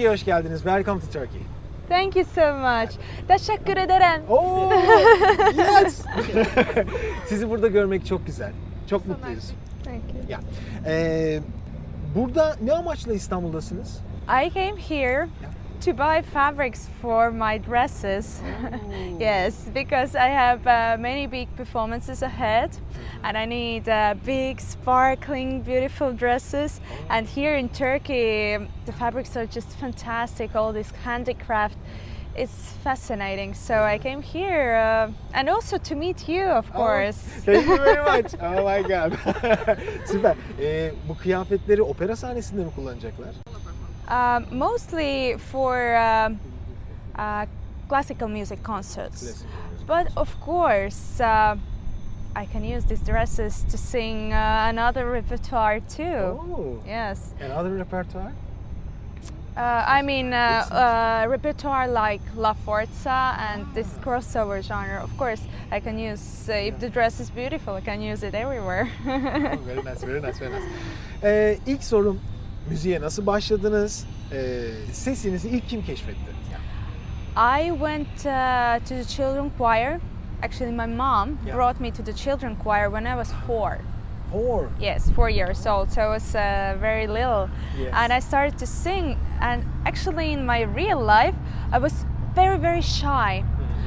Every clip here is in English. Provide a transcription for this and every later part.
Türkiye'ye hoş geldiniz. Welcome to Turkey. Thank you so much. Teşekkür ederim. Oh, yes. Sizi burada görmek çok güzel. Çok mutluyuz. Thank you. Ya. Ee, burada ne amaçla İstanbul'dasınız? I came here to buy fabrics for my dresses. yes, because I have uh, many big performances ahead and I need uh, big, sparkling, beautiful dresses. And here in Turkey, the fabrics are just fantastic, all this handicraft. It's fascinating. So I came here uh, and also to meet you, of course. Thank you very much. Oh my god. Süper. Ee, bu kıyafetleri opera sahnesinde mi kullanacaklar? Um, mostly for um, uh, classical music concerts. But of course, uh, I can use these dresses to sing uh, another repertoire too. Oh. Yes. Another repertoire? Uh, I mean, uh, uh, repertoire like La Forza and this crossover genre. Of course, I can use, uh, if the dress is beautiful, I can use it everywhere. Oh, very nice, very nice, very nice. Ilk sorum, müziğe nasıl başladınız? Ee, sesinizi ilk kim keşfetti? I went uh, to the children choir. Actually, my mom Yeah. brought me to the children choir when I was four. Four. Yes, four years old, so I was uh, very little. Yes. And I started to sing, and actually, in my real life, I was very, very shy.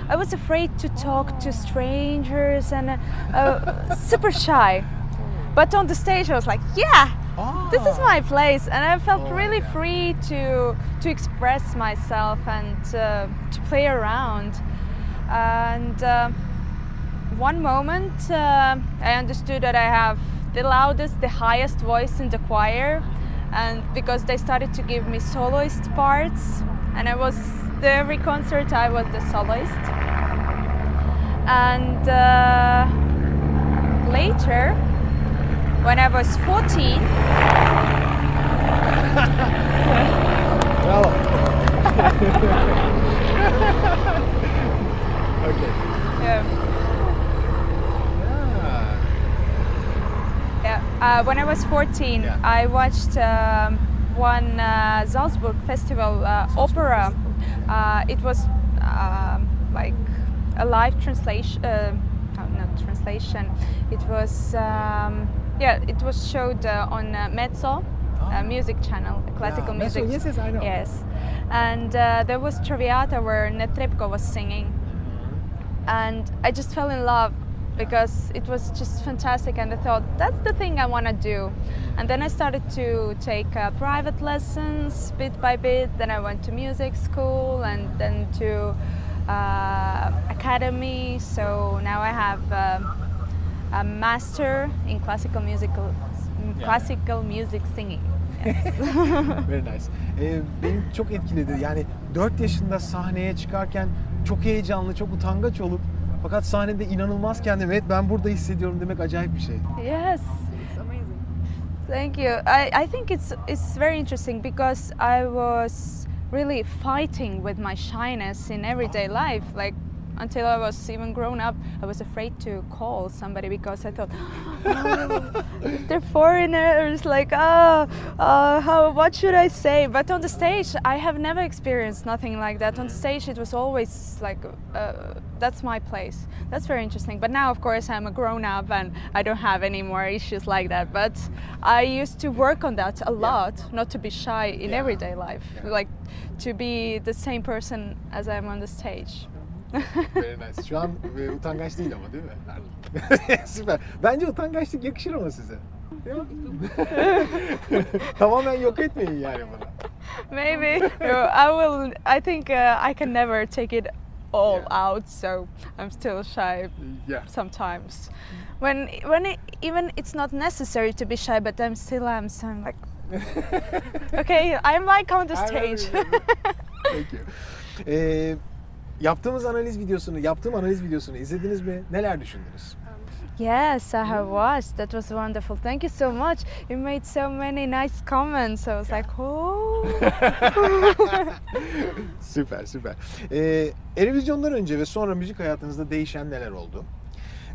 I was afraid to talk to strangers and uh, uh, super shy. But on the stage, I was like, yeah, this is my place, and I felt Oh, really yeah. free to to express myself and uh, to play around. And uh, one moment, uh, I understood that I have the loudest, the highest voice in the choir, and because they started to give me soloist parts, and I was the every concert I was the soloist. And uh, later, when I was 14, Bravo. okay. yeah, Ah, Yeah, uh, when I was 14, Yeah. I watched um, one uh, Salzburg festival uh, opera. Uh, it was um like a live translation, uh, no, not translation. It was um, yeah, it was showed uh, on uh, Mezzo, Ah. uh, music channel, classical Yeah, Mezzo, music. yes, yes, I know. Yes, and uh, there was Traviata where Netrebko was singing and I just fell in love because it was just fantastic and I thought that's the thing I want to do and then I started to take uh, private lessons bit by bit then I went to music school and then to uh, academy so now I have um, a master in classical musical Yeah. classical music singing Very nice. Ee, beni çok etkiledi. Yani 4 yaşında sahneye çıkarken çok heyecanlı, çok utangaç olup fakat sahnede inanılmaz kendimi evet ben burada hissediyorum demek acayip bir şey. Yes. It's amazing. Thank you. I, I think it's it's very interesting because I was really fighting with my shyness in everyday life. Like until I was even grown up, I was afraid to call somebody because I thought, oh, they're foreigners, like, oh, uh, how, what should I say? But on the stage, I have never experienced nothing like that. On the stage, it was always like, uh, that's my place. That's very interesting. But now, of course, I'm a grown up and I don't have any more issues like that. But I used to work on that a lot, not to be shy in Yeah. everyday life, Yeah. like to be the same person as I'm on the stage. Very nice. Şu an e, utangaç değil ama değil mi? Süper. Bence utangaçlık yakışır ama size. Değil mi? Tamamen yok etmeyin yani bunu. Maybe No, I will. I think uh, I can never take it all Yeah. out, so I'm still shy Yeah. sometimes. When when it, even it's not necessary to be shy, but I'm still am. So I'm like, okay, I'm like on the stage. Thank you. Ee, yaptığımız analiz videosunu, yaptığım analiz videosunu izlediniz mi? Neler düşündünüz? yes, I have watched. That was wonderful. Thank you so much. You made so many nice comments. I was like, oh. süper süper. Ee, Eurovizyondan önce ve sonra müzik hayatınızda değişen neler oldu?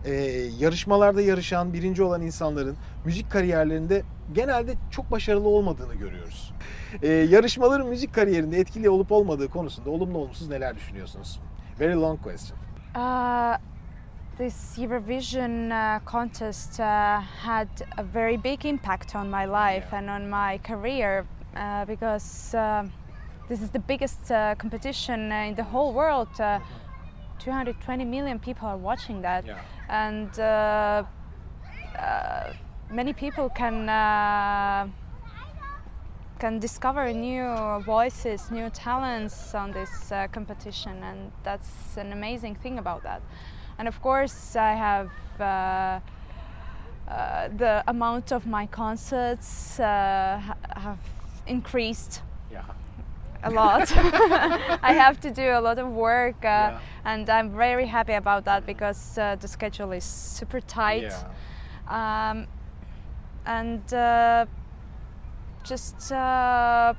E, yarışmalarda yarışan, birinci olan insanların müzik kariyerlerinde genelde çok başarılı olmadığını görüyoruz. E, yarışmaların müzik kariyerinde etkili olup olmadığı konusunda olumlu olumsuz neler düşünüyorsunuz? Very long question. Uh, this Eurovision uh, contest uh, had a very big impact on my life Yeah. and on my career uh, because um this is the biggest uh, competition uh, in the whole world. Uh, 220 million people are watching that, Yeah. And uh, uh, many people can uh, can discover new voices, new talents on this uh, competition, and that's an amazing thing about that. And of course, I have. Uh, uh, the amount of my concerts have increased. A lot. I have to do a lot of work, uh, Yeah. and I'm very happy about that because uh, the schedule is super tight. Yeah. Um, and uh, just uh,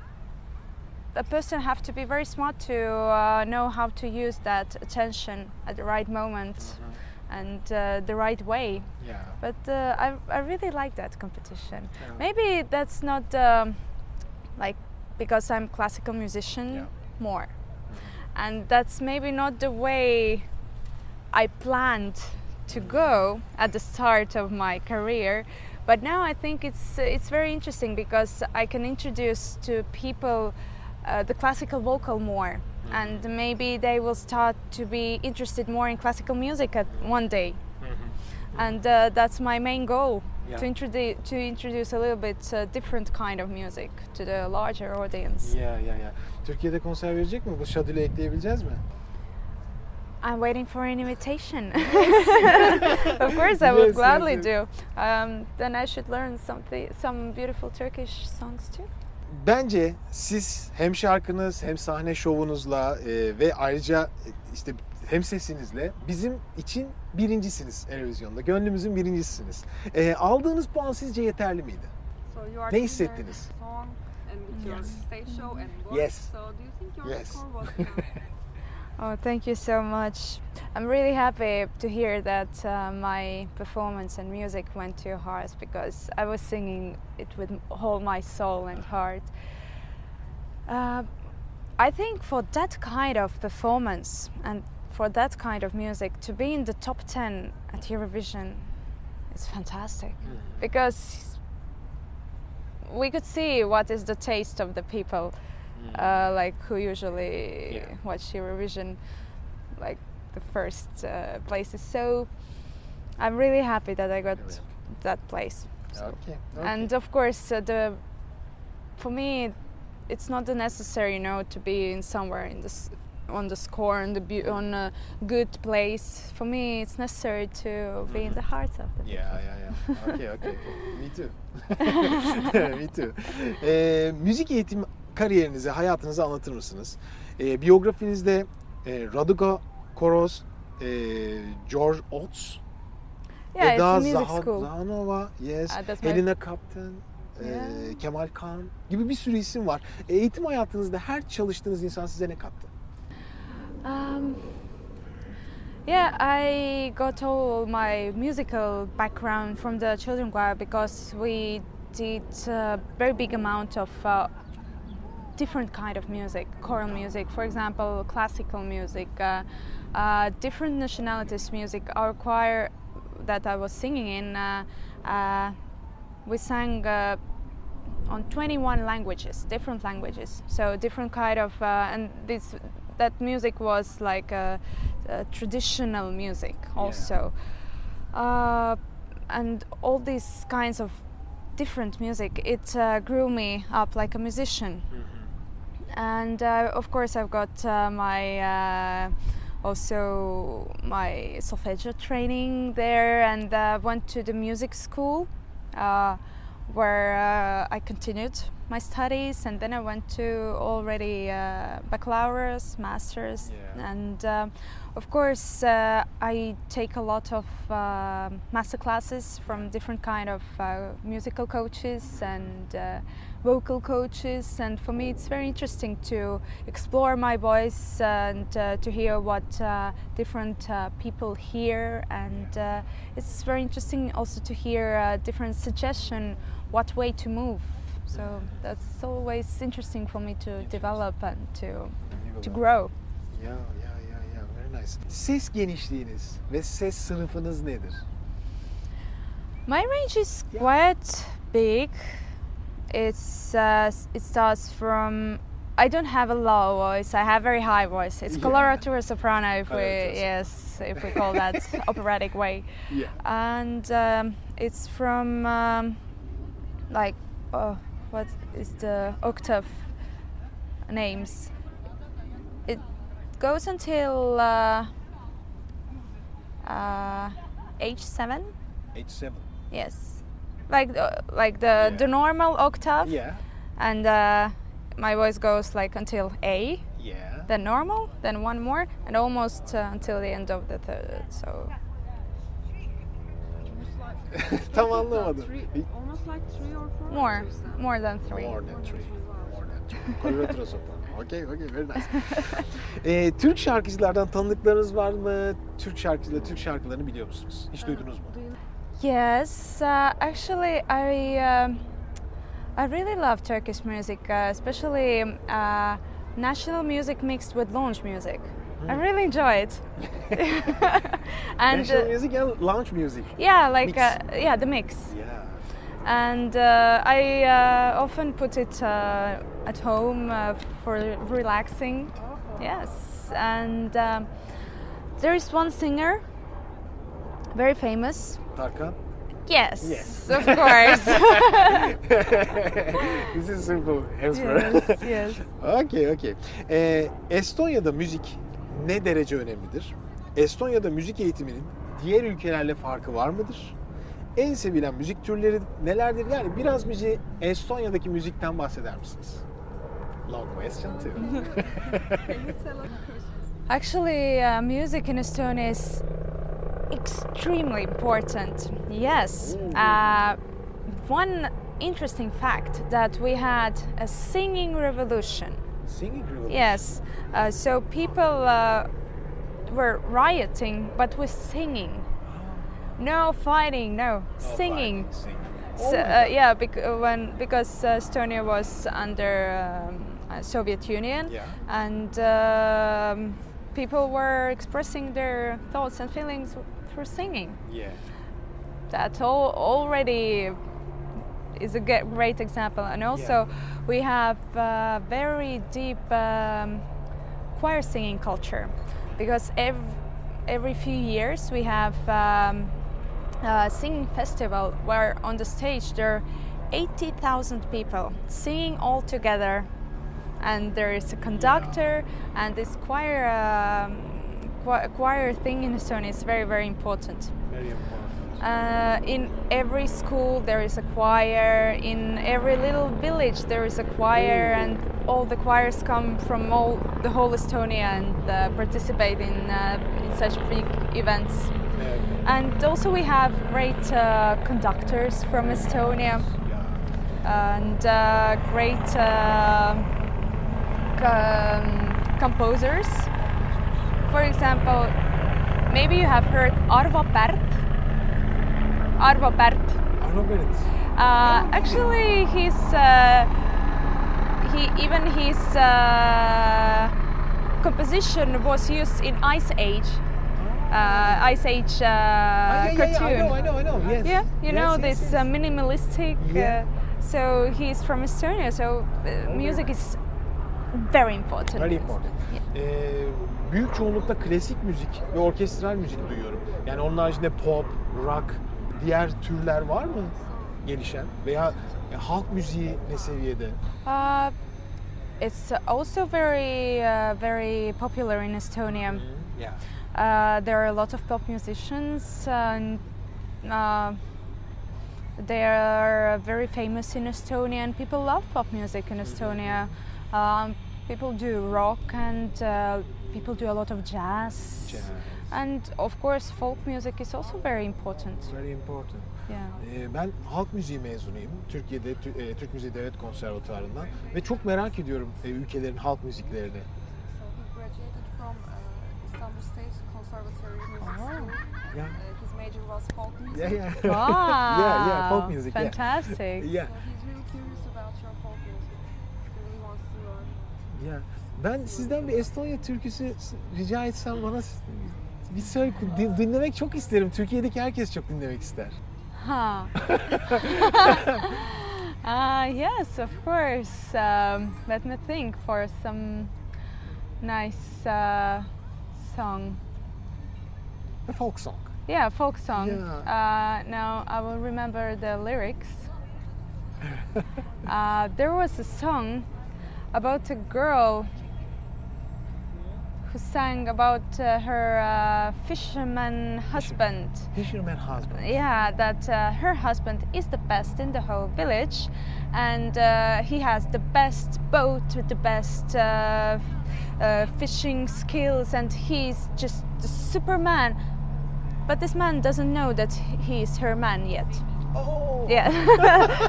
a person have to be very smart to uh, know how to use that attention at the right moment Mhm. and uh, the right way. Yeah. But uh, I, I really like that competition. Yeah. Maybe that's not um, like because I'm classical musician Yeah. more, and that's maybe not the way I planned to go at the start of my career. But now I think it's it's very interesting because I can introduce to people uh, the classical vocal more, and maybe they will start to be interested more in classical music at one day. And uh, that's my main goal Yeah. to introduce to introduce a little bit uh, different kind of music to the larger audience. Ya ya ya. Türkiye'de konser verecek mi? Bu Şadül'e ekleyebileceğiz mi? I'm waiting for an invitation. of course, I will yes, gladly yes. do. Um, then I should learn something, some beautiful Turkish songs too. Bence siz hem şarkınız hem sahne şovunuzla e, ve ayrıca e, işte hem sesinizle bizim için birincisiniz Eurovision'da. Gönlümüzün birincisiniz. E, aldığınız puan sizce yeterli miydi? So you are Ne hissettiniz? Song and with your Yes. stage show and voice. Yes. So do you think your Yes. score was? Oh, thank you so much. I'm really happy to hear that uh, my performance and music went to your hearts because I was singing it with all my soul and heart. Uh, I think for that kind of performance and for that kind of music to be in the top 10 at Eurovision is fantastic because we could see what is the taste of the people uh, like who usually Yeah. watch Eurovision, like the first uh, places. So I'm really happy that I got that place. So- Okay. okay. And of course, uh, the for me, it's not the necessary, you know, to be in somewhere in this on the score on the on a good place. For me, it's necessary to be in the hearts of the people. Ya ya ya. Okay okay. Me too. Me too. E, müzik eğitim kariyerinizi, hayatınızı anlatır mısınız? E, biyografinizde e, Raduga Koros, e, George Oates, Yeah, Eda. Zahanova, yes, Uh, my- Elina Kaptan, e, Yeah. Kemal Kaan gibi bir sürü isim var. Eğitim hayatınızda her çalıştığınız insan size ne kattı? Um, yeah, I got all my musical background from the children choir because we did a very big amount of uh, different kind of music, choral music, for example, classical music, uh, uh, different nationalities music. Our choir that I was singing in, uh, uh, we sang uh, on 21 languages, different languages. So different kind of, and this that music was like a, a traditional music also, uh, and all these kinds of different music. It uh, grew me up like a musician, and uh, of course I've got uh, my. Uh, also my solfeggio training there and uh, went to the music school uh, where uh, I continued my studies, and then I went to already uh, baccalaureate, masters, Yeah. and um, of course uh, I take a lot of uh, master classes from different kind of uh, musical coaches and uh, vocal coaches, and for me it's very interesting to explore my voice and uh, to hear what uh, different uh, people hear, and uh, it's very interesting also to hear uh, different suggestion what way to move. So that's always interesting for me to develop and to to grow. Ya ya ya ya very nice. Ses genişliğiniz ve ses sınıfınız nedir? My range is Yeah. quite big. It's uh, it starts from. I don't have a low voice. I have very high voice. It's Yeah. coloratura soprano, if we yes, if we call that operatic way. Yeah. And um, it's from um, like oh, what is the octave names? It goes until uh, uh, H7. H7. Yes, like the, like the Yeah. the normal octave, Yeah. and uh, my voice goes like until A, Yeah. then normal, then one more, and almost uh, until the end of the third. So Tam anlamadım. Three, almost like three or four. more, more than three. More than three. More than three. Koloratura soprano. Okay, okay, very nice. Ee, Türk şarkıcılardan tanıdıklarınız var mı? Türk şarkıcıları, Türk şarkılarını biliyor musunuz? Hiç duydunuz mu? Yes, uh, actually, I um, I really love Turkish music, uh, especially uh, national music mixed with lounge music. I really enjoy it. and National uh, music and lounge music. yeah, like uh, yeah, the mix. Yeah. and uh, I uh, often put it uh, at home uh, for relaxing. Yes, and um, there is one singer, very famous. Tarkan. Yes, Yes. of course. This is simple answer. yes, yes. okay, okay. Ee, Estonya'da müzik ne derece önemlidir? Estonya'da müzik eğitiminin diğer ülkelerle farkı var mıdır? En sevilen müzik türleri nelerdir? Yani biraz bize Estonya'daki müzikten bahseder misiniz? Long question too. Actually, uh, music in Estonia is extremely important. Yes. Uh, one interesting fact that we had a singing revolution. Singing revolution. Yes. Uh, so people uh, were rioting, but with singing. No fighting, no Oh, singing. fighting, singing. So, uh, yeah, bec- when because uh, Estonia was under um, Soviet Union, Yeah. and um, people were expressing their thoughts and feelings through singing. Yeah. That all already is a great example, and also we have uh, very deep um, choir singing culture. Because every every few years we have. Um, uh, singing festival where on the stage there are 80,000 people singing all together. And there is a conductor and this choir um, choir thing in Estonia is very very important. Very important. Uh, in every school there is a choir. In every little village there is a choir and all the choirs come from all the whole Estonia and uh, participate in, uh, in such big events. And also we have great uh, conductors from Estonia. And uh, great uh, um, composers. For example, maybe you have heard Arvo Pärt. Arvo Pärt. Robert. Uh, actually, he's uh, he even his uh, composition was used in Ice Age. Uh, Ice Age uh, Ah, yeah, yeah, cartoon. yeah, I know, I know, I know. Yes. Yeah, you Yes, know yes, this yes. Uh, minimalistic. Yeah. So he's from Estonia. So music is very important. Very important. Ee, büyük çoğunlukla klasik müzik ve orkestral müzik duyuyorum. Yani onun haricinde pop, rock, diğer türler var mı gelişen? Veya halk müziği ne seviyede? Uh, it's also very uh, very popular in Estonia. Yeah. Uh, there are a lot of pop musicians, and uh, They are very famous in Estonia, and people love pop music in Estonia. Um, people do rock, and uh, people do a lot of jazz. Jazz. And of course, folk music is also very important. Very important. Yeah. Ee, ben halk müziği mezunuyum. Türkiye'de Tü- e, Türk Müziği Devlet Konservatuvarı'ndan ve çok merak ediyorum e, ülkelerin halk müziklerini. So he graduated from uh, Istanbul State Conservatory Music School. Yeah. Uh, his major was folk music. Yeah, yeah. Wow. yeah, yeah, folk music. yeah. Fantastic. Yeah. So he's really curious about your folk music. He really wants to learn. Ya ben sizden bir Estonya türküsü rica etsem bana bir söyle din- dinlemek çok isterim. Türkiye'deki herkes çok dinlemek ister. Huh. uh, yes, of course. Um, let me think for some nice uh, song. A folk song. Yeah, folk song. Yeah. Uh, now I will remember the lyrics. uh, there was a song about a girl who sang about uh, her uh, fisherman husband. Fisherman husband. Yeah, that uh, her husband is the best in the whole village, and uh, he has the best boat with the best uh, uh, fishing skills, and he's just the Superman. But this man doesn't know that he is her man yet. Oh. Yeah,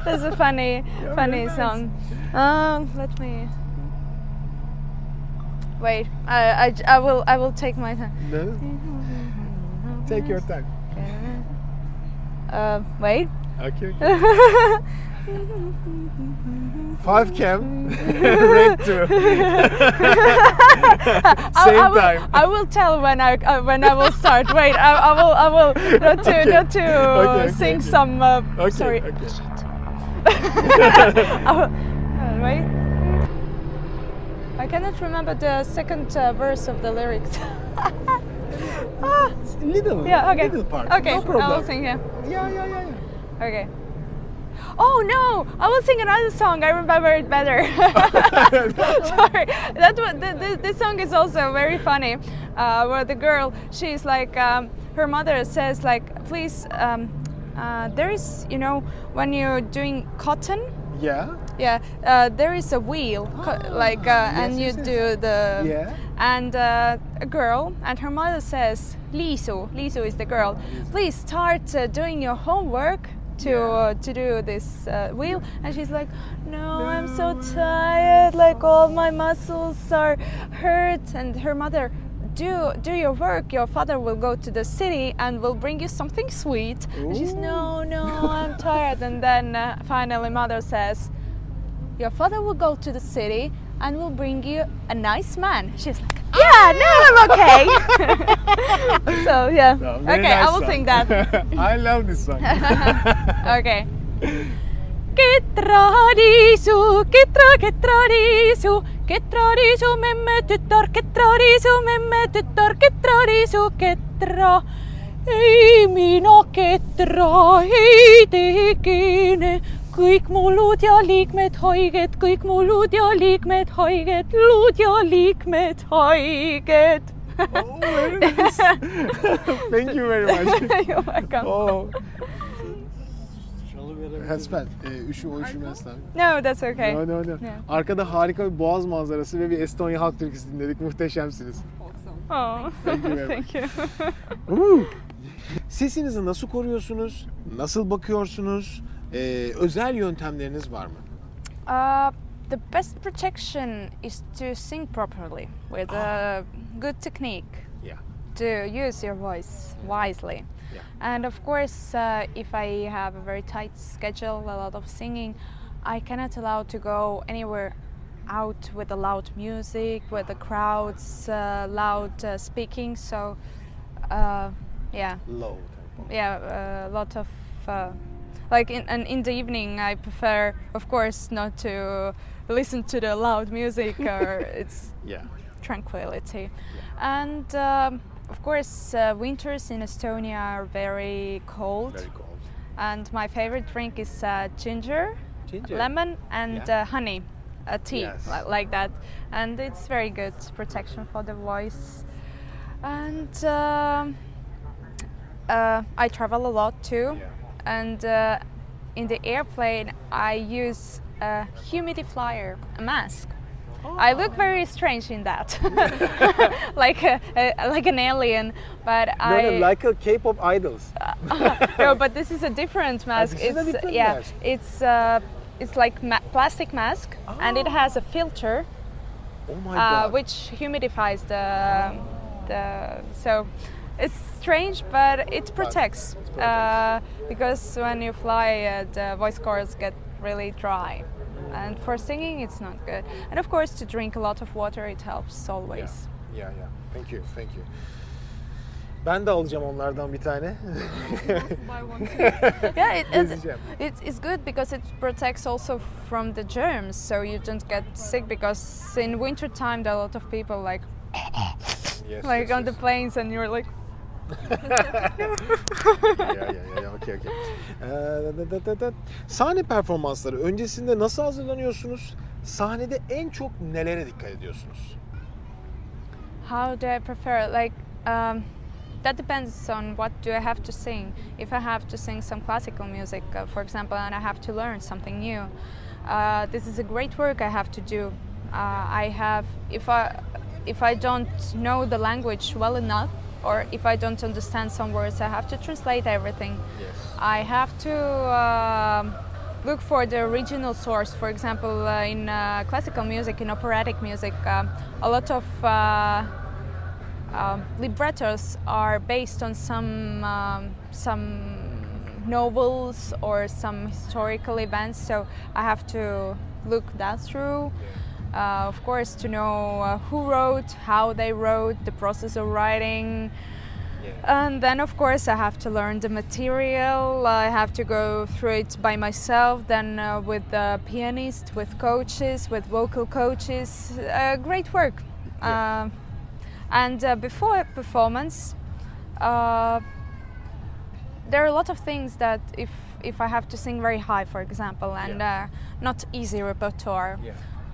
that's a funny, funny nice. song. Um, let me. Wait, I, I, I will, I will take my time. No? Take your time. Uh, wait. Okay. Five cam. Rate two. I- Same I, will, time. I will tell when I uh, when I will start. Wait, I, I will I will not to Okay. not to Okay, okay, sing okay. some. Uh, Okay. Sorry. okay. I will- uh, wait. I cannot remember the second uh, verse of the lyrics. ah, Little. yeah. Okay. Little part. Okay. No problem. I will sing. Yeah. Yeah, yeah, yeah. yeah. Okay. Oh no! I will sing another song. I remember it better. Sorry, that th- th- this song is also very funny. Uh, where the girl, she's like, um, her mother says like, please, um, uh, there is, you know, when you're doing cotton, Yeah. yeah, uh, there is a wheel, co- like, uh, and you yes, do the, Yeah. and uh, a girl, and her mother says, Lisu, Lisu is the girl, please start uh, doing your homework to Yeah. uh, to do this uh, wheel, and she's like, no, I'm so tired, like all my muscles are hurt, and her mother. Do, do your work. Your father will go to the city and will bring you something sweet. And she's no, no, I'm tired. And then uh, finally, mother says, your father will go to the city and will bring you a nice man. She's like, yeah, no, I'm okay. so yeah, okay, I will song. sing that. I love this song. okay. Che tradisu, che tra, che tradisu, che tradisu, memme tütar, che tradisu, memme tütar, che tradisu, che tra. ei mina ketra ei tekine, kõik mu luud ja liikmed haiged, kõik mu luud ja liikmed haiged, luud ja liikmed haiged. oh. Thank you very much. You're welcome. Oh. Hasbel, e, üşü o üşümez tabii. No, that's okay. No, no, no. Yeah. Arkada harika bir boğaz manzarası ve bir Estonya halk türküsü dinledik. Muhteşemsiniz. Song. Oh, Thank you thank you. Sesinizi nasıl koruyorsunuz? Nasıl bakıyorsunuz? Ee, özel yöntemleriniz var mı? Uh, the best protection is to sing properly with a good technique. Yeah. To use your voice wisely. Yeah. And of course, uh, if I have a very tight schedule, a lot of singing, I cannot allow to go anywhere out with the loud music, with the crowds, uh, loud uh, speaking. So, uh, yeah, Low yeah, a lot of uh, like in and in the evening, I prefer, of course, not to listen to the loud music or it's Yeah. tranquility. And um, of course, uh, winters in Estonia are very cold. Very cold. And my favorite drink is uh, ginger, Ginger. lemon, and Yeah. uh, honey, a tea Yes. li- like that. And it's very good protection for the voice. And um, uh, I travel a lot too. Yeah. And uh, in the airplane, I use a humidifier, a mask. I look very strange in that, like a, a, like an alien. But No, I no, like a K-pop idols. no, but this is a different mask. this is a it's different yeah, mask. it's uh, it's like ma- plastic mask, and it has a filter Oh my uh, god. which humidifies the the so it's strange but it protects, Uh, because when you fly uh, the voice cords get really dry and for singing it's not good and of course to drink a lot of water it helps always yeah, yeah. Thank you, thank you. Ben de alacağım onlardan bir tane. Also buy one too. yeah it, it, it, it's good because it protects also from the germs so you don't get sick because in winter time there are a lot of people like Yes, like yes, on the planes and you're like Sahne performansları öncesinde nasıl hazırlanıyorsunuz? Sahnede en çok nelere dikkat ediyorsunuz? How do I prefer? Like, um, that depends on what do I have to sing. If I have to sing some classical music, uh, for example, and I have to learn something new, uh, this is a great work I have to do. Uh, I have, if I, if I don't know the language well enough, or if I don't understand some words, I have to translate everything. Yes. I have to um look for the original source. For example, uh, in uh, classical music, in operatic music, um, a lot of uh, um, librettos are based on some um, some novels or some historical events. So I have to look that through. Uh, of course, to know uh, who wrote, how they wrote, the process of writing. Yeah. And then, of course, I have to learn the material. I have to go through it by myself, then uh, with the pianist, with coaches, with vocal coaches. Uh, great work. Yeah. Um and uh, before performance, uh, there are a lot of things that if if I have to sing very high, for example, and Yeah. uh, not easy repertoire, Yeah.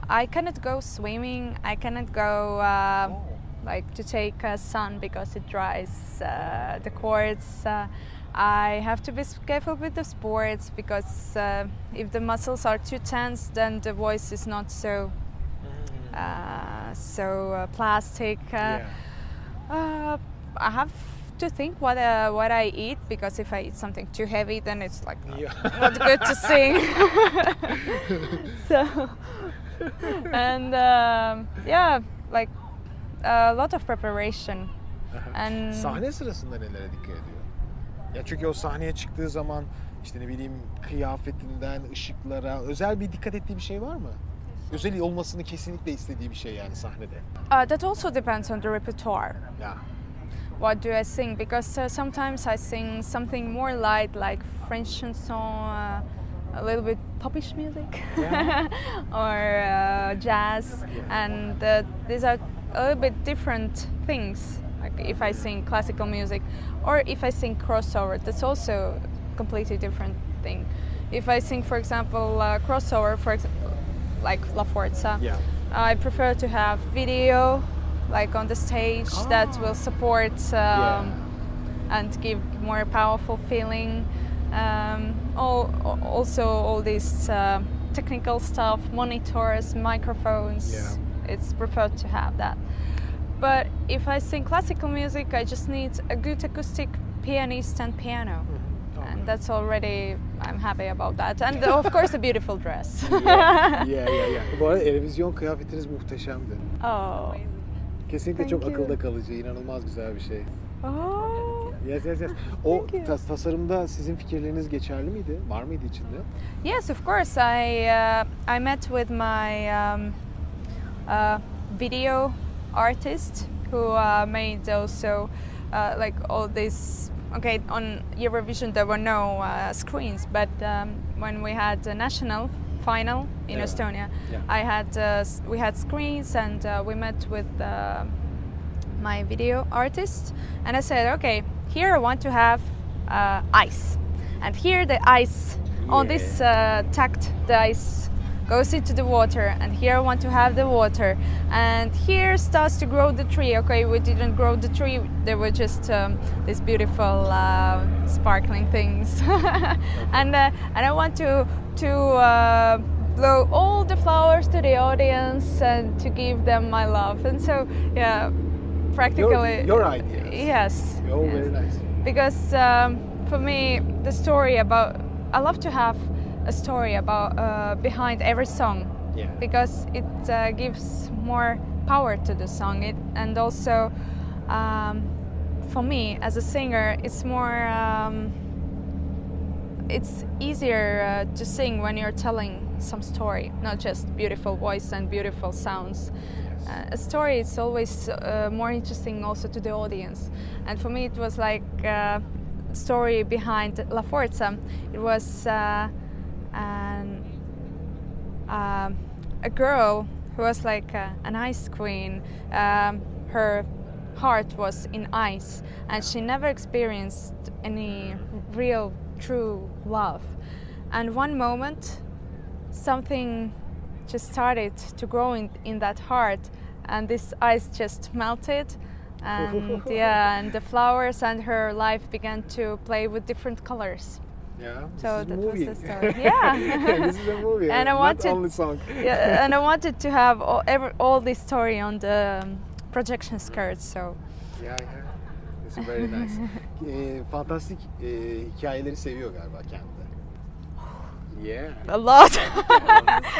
I cannot go swimming. I cannot go uh, Oh. like to take uh, sun because it dries uh, the cords. Uh, I have to be careful with the sports because uh, if the muscles are too tense, then the voice is not so uh, so uh, plastic. Uh, Yeah. uh, I have to think what uh, what I eat because if I eat something too heavy, then it's like not, Yeah. not good to sing. so and um, yeah, like a lot of preparation and Sahne sırasında nelere dikkat ediyor? Ya çünkü o sahneye çıktığı zaman işte ne bileyim kıyafetinden, ışıklara özel bir dikkat ettiği bir şey var mı? Özel olmasını kesinlikle istediği bir şey yani sahnede. uh, that also depends on the repertoire. Ya. What do I sing? Because uh, sometimes I sing something more light, like French chanson, uh, a little bit popish music, Yeah. or uh, jazz, and uh, these are a little bit different things. Like if I sing classical music, or if I sing crossover, that's also a completely different thing. If I sing, for example, uh, crossover, for example, like La Forza, Yeah. I prefer to have video, like on the stage, that Ah. will support um, and give more powerful feeling. Um, all, also, all this uh, technical stuff, monitors, microphones. Yeah. It's preferred to have that. But if I sing classical music, I just need a good acoustic pianist and piano. And that's already, I'm happy about that. And of course, a beautiful dress. Yeah, yeah, yeah. Bu arada televizyon kıyafetiniz muhteşemdi. oh. Kesinlikle Thank çok you. akılda kalıcı, inanılmaz güzel bir şey. Oh. Yes, yes, yes. O tas- tasarımda sizin fikirleriniz geçerli miydi? Var mıydı içinde? Yes, of course. I uh, I met with my um, uh, video artist who uh, made also uh, like all this. Okay, on Eurovision there were no uh, screens, but um, when we had the national final in Yeah. Estonia, Yeah. I had uh, we had screens and uh, we met with uh, my video artist, and I said, okay, here I want to have uh, ice, and here the ice on this uh, tact, the ice goes into the water, and here I want to have the water, and here starts to grow the tree. Okay, we didn't grow the tree; they were just um, these beautiful uh, sparkling things, and uh, and I want to to. Uh, blow all the flowers to the audience and to give them my love. And so yeah practically Your, your idea. yes Oh, yes. very nice. because um, for me the story about i love to have a story about uh, behind every song Yeah. because it uh, gives more power to the song it, and also um, for me as a singer it's more um, it's easier uh, to sing when you're telling some story not just beautiful voice and beautiful sounds a story is always uh, more interesting also to the audience. And for me it was like uh, story behind la forza. It was uh, an, a girl who was like uh, an ice queen. Um, her heart was in ice and she never experienced any real true love. And one moment something just started to grow in, in that heart and this ice just melted and yeah and the flowers and her life began to play with different colors Yeah. So that was the story. Yeah. this is a movie. And I wanted- only song. yeah and i wanted to have all, every, all this story on the um, projection mm. skirt so Yeah, yeah. This is very nice. Eh, ee, fantastik e, eh, hikayeleri seviyor galiba kendi. Yeah. a lot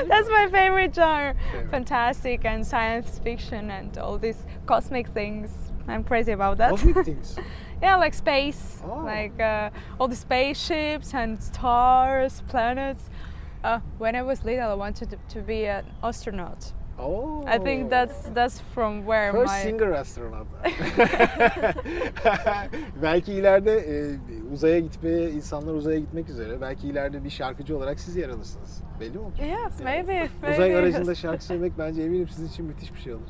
that's my favorite genre Favorite. fantastic and science fiction and all these cosmic things i'm crazy about that Cosmic things. Yeah, like space, Oh. like uh, all the spaceships and stars, planets. Uh, when I was little, I wanted to, to be an astronaut. Oh. I think that's that's from where First my singer astronaut. belki ileride e, uzaya gitmeye, insanlar uzaya gitmek üzere. Belki ileride bir şarkıcı olarak siz yer alırsınız. Belli mi? yes, maybe, Uzay maybe. aracında şarkı söylemek bence eminim sizin için müthiş bir şey olur.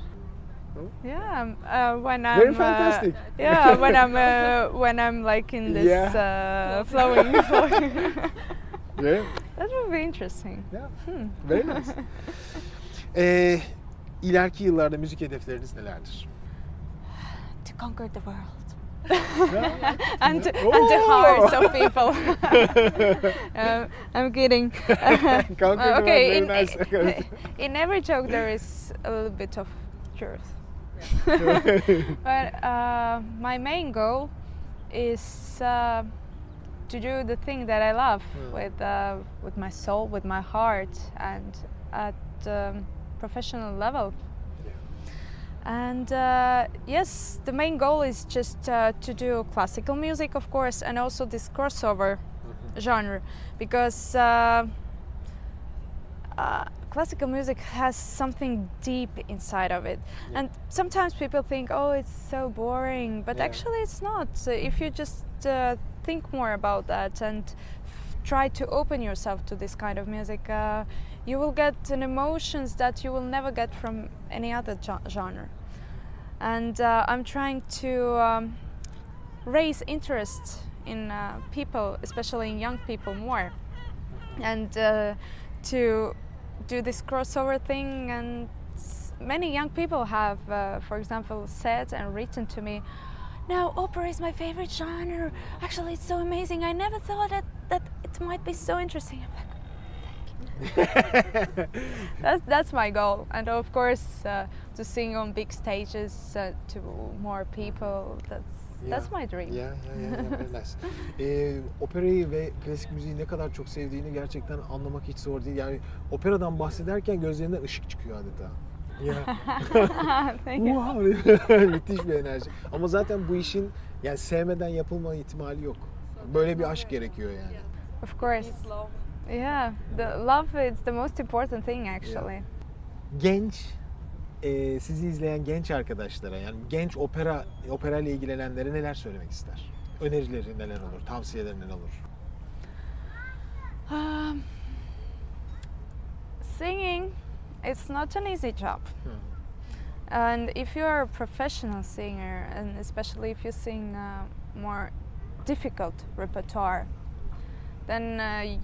Yeah, um, uh, when I'm Very uh, fantastic. yeah, when I'm uh, when I'm like in this Yeah. uh, flowing, flowing. Yeah. that would be interesting. Yeah. Hmm. Very nice. Ee, ileriki yıllarda müzik hedefleriniz nelerdir? To conquer the world. And to, and the hearts of people. um, I'm kidding. Uh, okay, in, nice. in every joke there is a little bit of truth. but uh, my main goal is uh, to do the thing that I love Hmm. with uh, with my soul, with my heart, and at um, professional level. And uh, yes, the main goal is just uh, to do classical music, of course, and also this crossover genre, because uh, uh, classical music has something deep inside of it. Yeah. And sometimes people think, oh, it's so boring, but Yeah. actually it's not. If you just uh, think more about that and try to open yourself to this kind of music, uh, you will get an emotions that you will never get from any other genre. And uh, I'm trying to um, raise interest in uh, people, especially in young people, more, and uh, to do this crossover thing. And many young people have, uh, for example, said and written to me, Now, opera is my favorite genre. Actually, it's so amazing. I never thought that that it might be so interesting." I'm like, that's that's my goal, and of course uh, to sing on big stages uh, to more people. That's that's Yeah. my dream. Ya, ya, ya, very nice. Ee, operayı ve klasik müziği ne kadar çok sevdiğini gerçekten anlamak hiç zor değil. Yani operadan bahsederken gözlerinden ışık çıkıyor adeta. You. Wow. Müthiş bir enerji. Ama zaten bu işin yani sevmeden yapılma ihtimali yok. Böyle bir aşk gerekiyor yani. Of course. It's love. Yeah, the love is the most important thing actually. Genç e, sizi izleyen genç arkadaşlara yani genç opera opera ile ilgilenenlere neler söylemek ister? Önerileri neler olur? Tavsiyeleri neler olur? Um, singing, it's not an easy job. And if you're a professional singer, and especially if you sing uh, more difficult repertoire, then uh,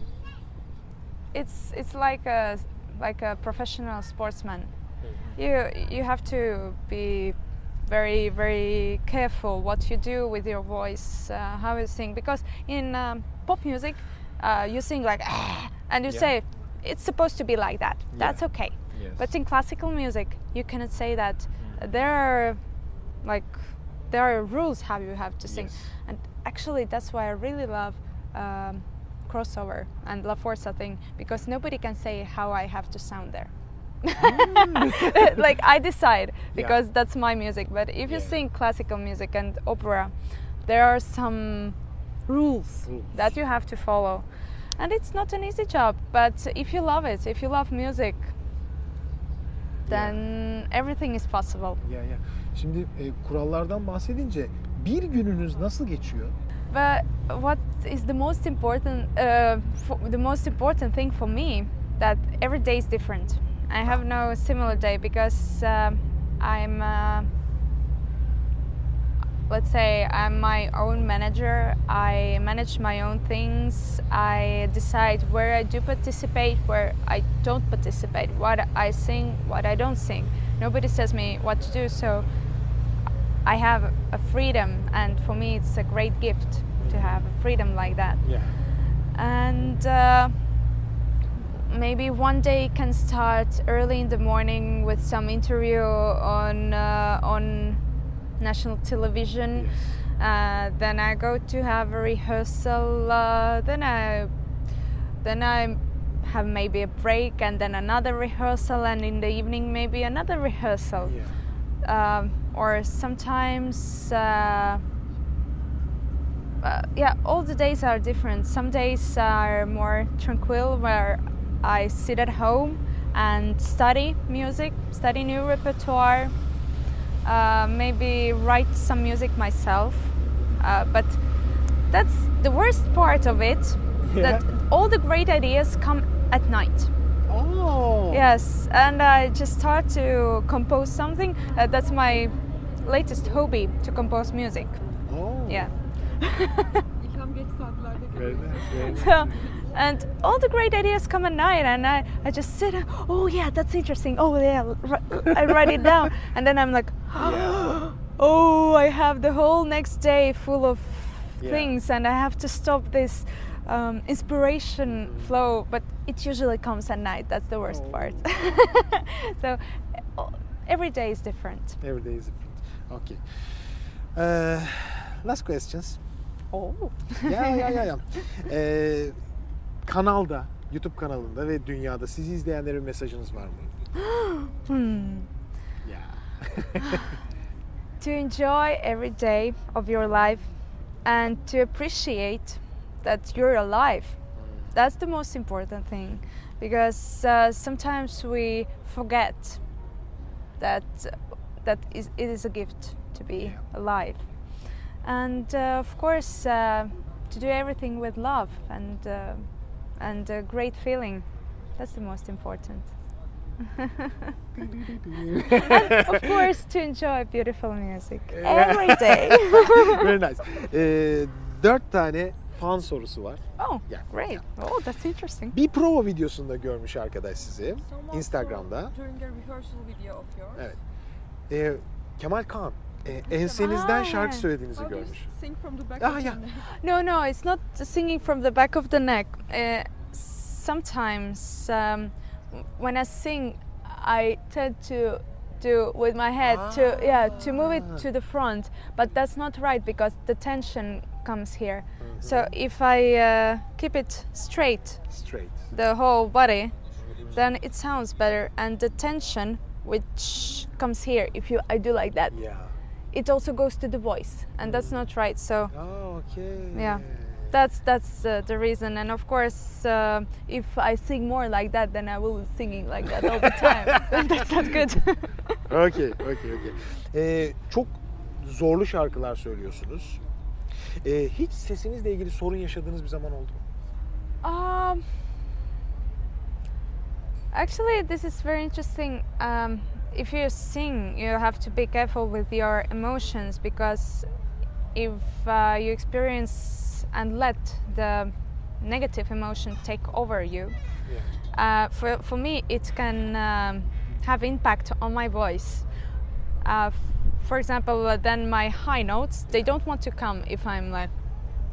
it's it's like a like a professional sportsman. You you have to be very very careful what you do with your voice, uh, how you sing, because in um, pop music, uh, you sing like "Ah," and you Yeah. say it's supposed to be like that. That's okay. Yes. But in classical music, you cannot say that. There are like there are rules how you have to sing, Yes. and actually that's why I really love um, crossover and La Forza thing because nobody can say how I have to sound there. Mm. like I decide because that's my music. But if you Yeah. sing classical music and opera, there are some rules Rules. that you have to follow. And it's not an easy job, but if you love it, if you love music, then everything is possible. Ya ya. Şimdi e, kurallardan bahsedince bir gününüz nasıl geçiyor? But what is the most important, uh, for, the most important thing for me that every day is different. I have no similar day because um I'm, uh, let's say, I'm my own manager. I manage my own things. I decide where I do participate, where I don't participate, what I sing, what I don't sing. Nobody tells me what to do, so I have a freedom, and for me, it's a great gift to have a freedom like that. Ya. And uh, maybe one day can start early in the morning with some interview on uh, on national television. Yes. Uh, then I go to have a rehearsal. Uh, then I then I have maybe a break, and then another rehearsal, and in the evening maybe another rehearsal Ya. Um, or sometimes uh, uh, yeah all the days are different. Some days are more tranquil where i sit at home and study music study new repertoire uh, maybe write some music myself. Uh, but that's the worst part of it that all the great ideas come at night Oh. Yes, and I just start to compose something. Uh, that's my latest hobby to compose music. Oh. Yeah. İlham geç saatlerde Very geliyor. nice, very nice. So, and all the great ideas come at night, and I, I just sit. and, Oh yeah, that's interesting. Oh yeah, I write it down, and then I'm like, Yeah. oh, I have the whole next day full of Yeah. things, and I have to stop this um, inspiration flow. But it usually comes at night. That's the worst Oh. part. so uh, every day is different. Every day is different. Okay. Uh, last questions. Oh. Ya ya ya ya. Ee, kanalda, YouTube kanalında ve dünyada sizi izleyenlere bir mesajınız var mı? Hmm. Ya. to enjoy every day of your life and to appreciate that you're alive. That's the most important thing because uh, sometimes we forget that that is, it is a gift to be Yeah. alive. And uh, of course, uh, to do everything with love and uh, and a great feeling. That's the most important. of course, to enjoy beautiful music every day. Very nice. Ee, dört tane fan sorusu var. oh, Yeah. great! Oh, that's interesting. Bir prova videosunda görmüş arkadaş sizi. Someone Instagram'da. During a rehearsal video of yours. Evet. Ee, Kemal Kaan. e, ensenizden Ah, şarkı yeah. söylediğinizi How do you görmüş. sing from the back Ah, of yeah. neck? No, no, it's not singing from the back of the neck. Uh, sometimes um, when I sing, I tend to do with my head to yeah to move it to the front, but that's not right because the tension comes here. So if I uh, keep it straight, Straight. the whole body, then it sounds better, and the tension which comes here, if you I do like that, Yeah. it also goes to the voice, and that's not right. So Oh, okay. Yeah. that's that's uh, the reason and of course uh, if i sing more like that then i will be singing like that all the time that's not good Okay, okay, okay. Ee, çok zorlu şarkılar söylüyorsunuz. Ee, hiç sesinizle ilgili sorun yaşadığınız bir zaman oldu mu? um, actually this is very interesting um, if you sing you have to be careful with your emotions because if uh, you experience and let the negative emotion take over you uh, for for me it can um, have impact on my voice. Uh, for example, uh, then my high notes they don't want to come if I'm like.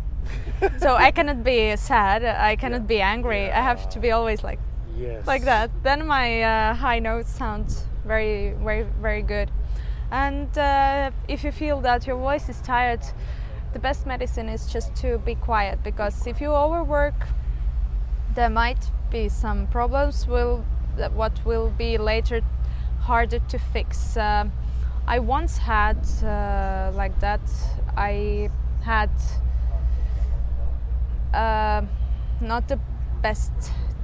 so I cannot be sad. I cannot be angry. I have to be always like Yes. like that. Then my uh, high notes sound very, very, very good. And uh, if you feel that your voice is tired, the best medicine is just to be quiet because if you overwork, there might be some problems. Will that what will be later harder to fix. Um I once had uh, like that. I had uh, not the best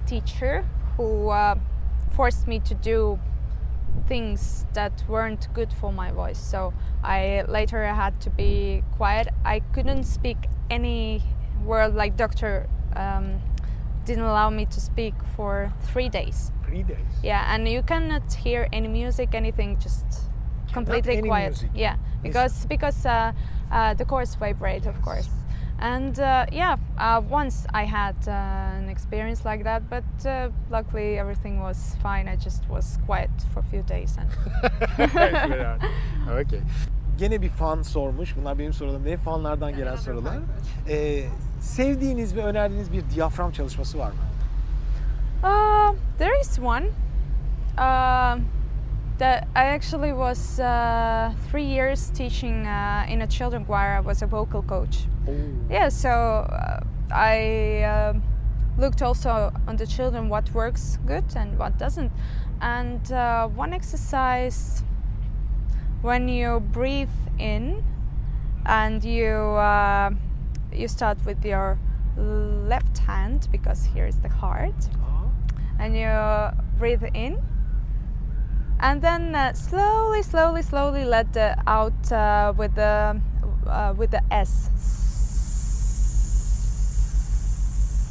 teacher who uh, forced me to do things that weren't good for my voice. So I later had to be quiet. I couldn't speak any word like doctor um, didn't allow me to speak for three days. Three days. Yeah, and you cannot hear any music, anything, just completely any quiet. music? Yeah, because because uh, uh, the chords vibrate, of course. And uh, yeah, uh, once I had uh, an experience like that, but uh, luckily everything was fine. I just was quiet for a few days. And okay. Gene bir fan sormuş. Bunlar benim sorularım değil. Fanlardan gelen sorular. Ee, sevdiğiniz ve önerdiğiniz bir diyafram çalışması var mı? Uh, there is one uh, that I actually was uh, three years teaching uh, in a children choir. I was a vocal coach. Yeah, so uh, I um looked also on the children what works good and what doesn't. And uh, one exercise when you breathe in and you uh, you start with your left hand because here is the heart Aa, and you breathe in and then uh, slowly slowly slowly let the out uh, with the uh, with the s.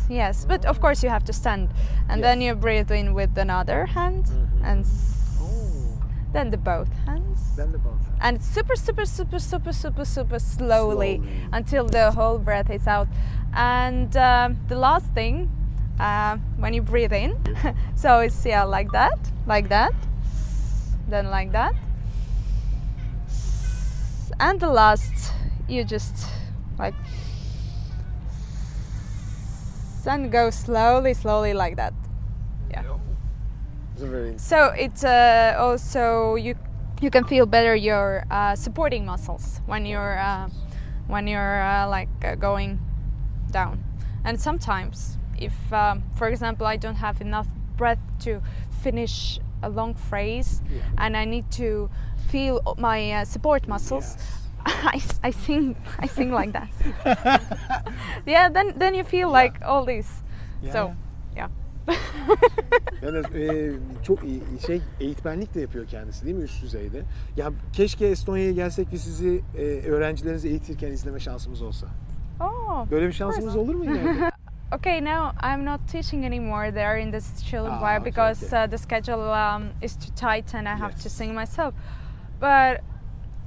Yes but of course you have to stand. And then you breathe in with another hand Mhm. and s- then the both hands. Ben de bazı. and super super super super super super slowly, Slowly. until the whole breath is out. And um, the last thing uh, when you breathe in so it's yeah like that like that then like that. And the last you just like and go slowly slowly like that. Yeah. It's a very so it's uh, also you you can feel better your uh, supporting muscles when you're uh, when you're uh, like uh, going down. And sometimes, if um, for example I don't have enough breath to finish a long phrase, Yeah. and I need to feel my uh, support muscles. I, I sing I sing like that. yeah, then then you feel like all these. So yeah. Yani e, çok iyi şey eğitmenlik de yapıyor kendisi değil mi üst düzeyde? Ya keşke Estonya'ya gelsek ve sizi e, öğrencilerinizi eğitirken izleme şansımız olsa. oh. Böyle bir şansımız olur mu ileride? Okay, now I'm not teaching anymore there in this children Ah, choir because okay. Uh, the schedule um, is too tight and I have to sing myself. But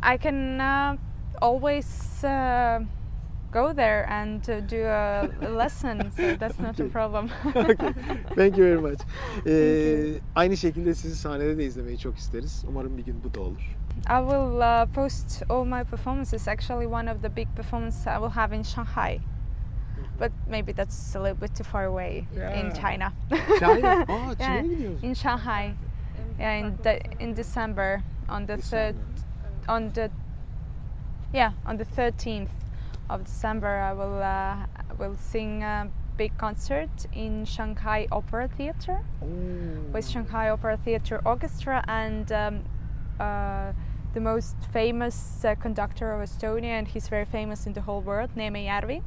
I can uh, always uh, go there and uh, do a lesson, so that's not a problem. okay. Thank you very much. Ee, aynı şekilde sizi sahnede de izlemeyi çok isteriz. Umarım bir gün bu da olur. I will uh, post all my performances. Actually, one of the big performances I will have in Shanghai. But maybe that's a little bit too far away in China. China? Çin'e Yeah, in Shanghai. Yeah, in the, in December on the third on the yeah on the 13th of December I will uh, will sing a big concert in Shanghai Opera Theatre Oo. with Shanghai Opera Theatre Orchestra and um, uh, the most famous uh, conductor of Estonia and he's very famous in the whole world Neeme Järvi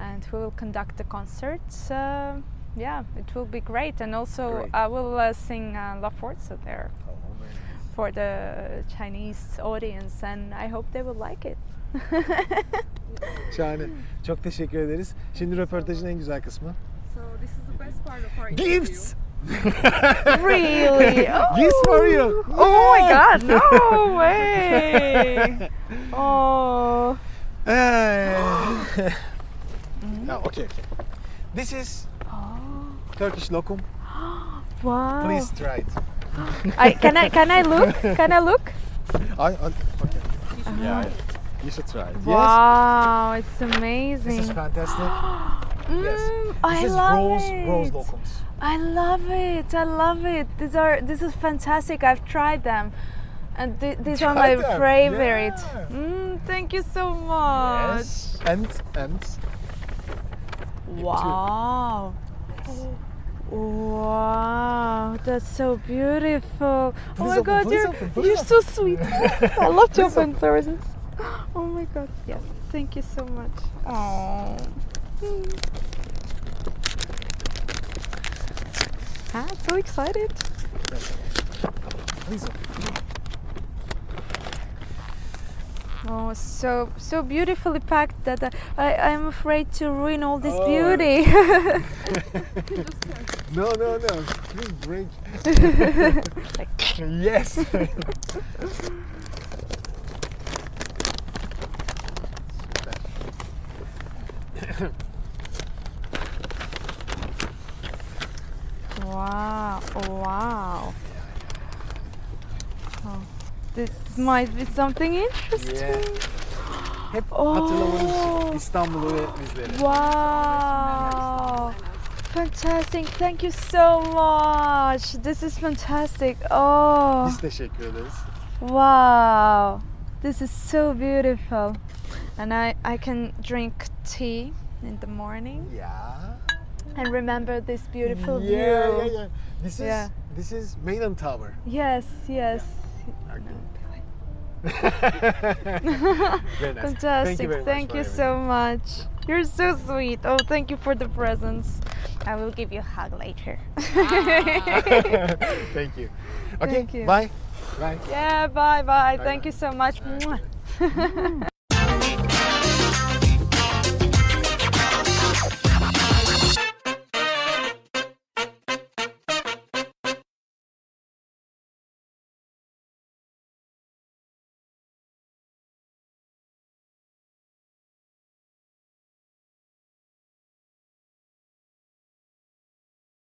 and we will conduct the concert uh, yeah it will be great and also Great. I will uh, sing uh, La Forza there Oh, nice. for the Chinese audience, and I hope they will like it. Şahane. Çok teşekkür ederiz. Şimdi röportajın en güzel kısmı. So this is the best part of our interview. Gifts! really? Gifts for you! Oh my God! No way! Oh. Oh, okay, okay. This is Oh. Turkish lokum. Wow. Please try it. I, can I can I look? Can I look? I, I, okay. Yeah, you should try it. Wow, it's amazing. This is fantastic. yes. Mm, This I is love rose it. rose lokums. I love it. I love it. These are this is fantastic. I've tried them. And th- these are my them? favorite. Yeah. Mm, thank you so much. Yes. And and Wow. Wow, that's so beautiful. Please oh my open, god, you're, open, you're so sweet. I love to open. Oh my god, yeah. Thank you so much. Oh. Ah, so excited. please. Oh, so so beautifully packed that I, I I'm afraid to ruin all this Oh. beauty. No, no, no. Please break. yes. wow! Wow! Oh, oh. This might be something interesting. Hep oh. Oo. hatırlamanız İstanbul'u ve bizleri. Wow! Fantastic! Thank you so much. This is fantastic. Oh, Biz teşekkür ederiz. wow! This is so beautiful, and I I can drink tea in the morning Yeah. and remember this beautiful yeah, view. Yeah, yeah. yeah. This is Yeah. this is Maiden Tower. Yes, yes. very nice. Fantastic. Thank you very Thank much. you so much. You're so sweet. Oh, thank you for the presents. I will give you a hug later. everything. Thank you. Okay. Thank you. Bye. Bye. yeah, bye bye. Bye Thank bye. you so much. Bye. Mwah.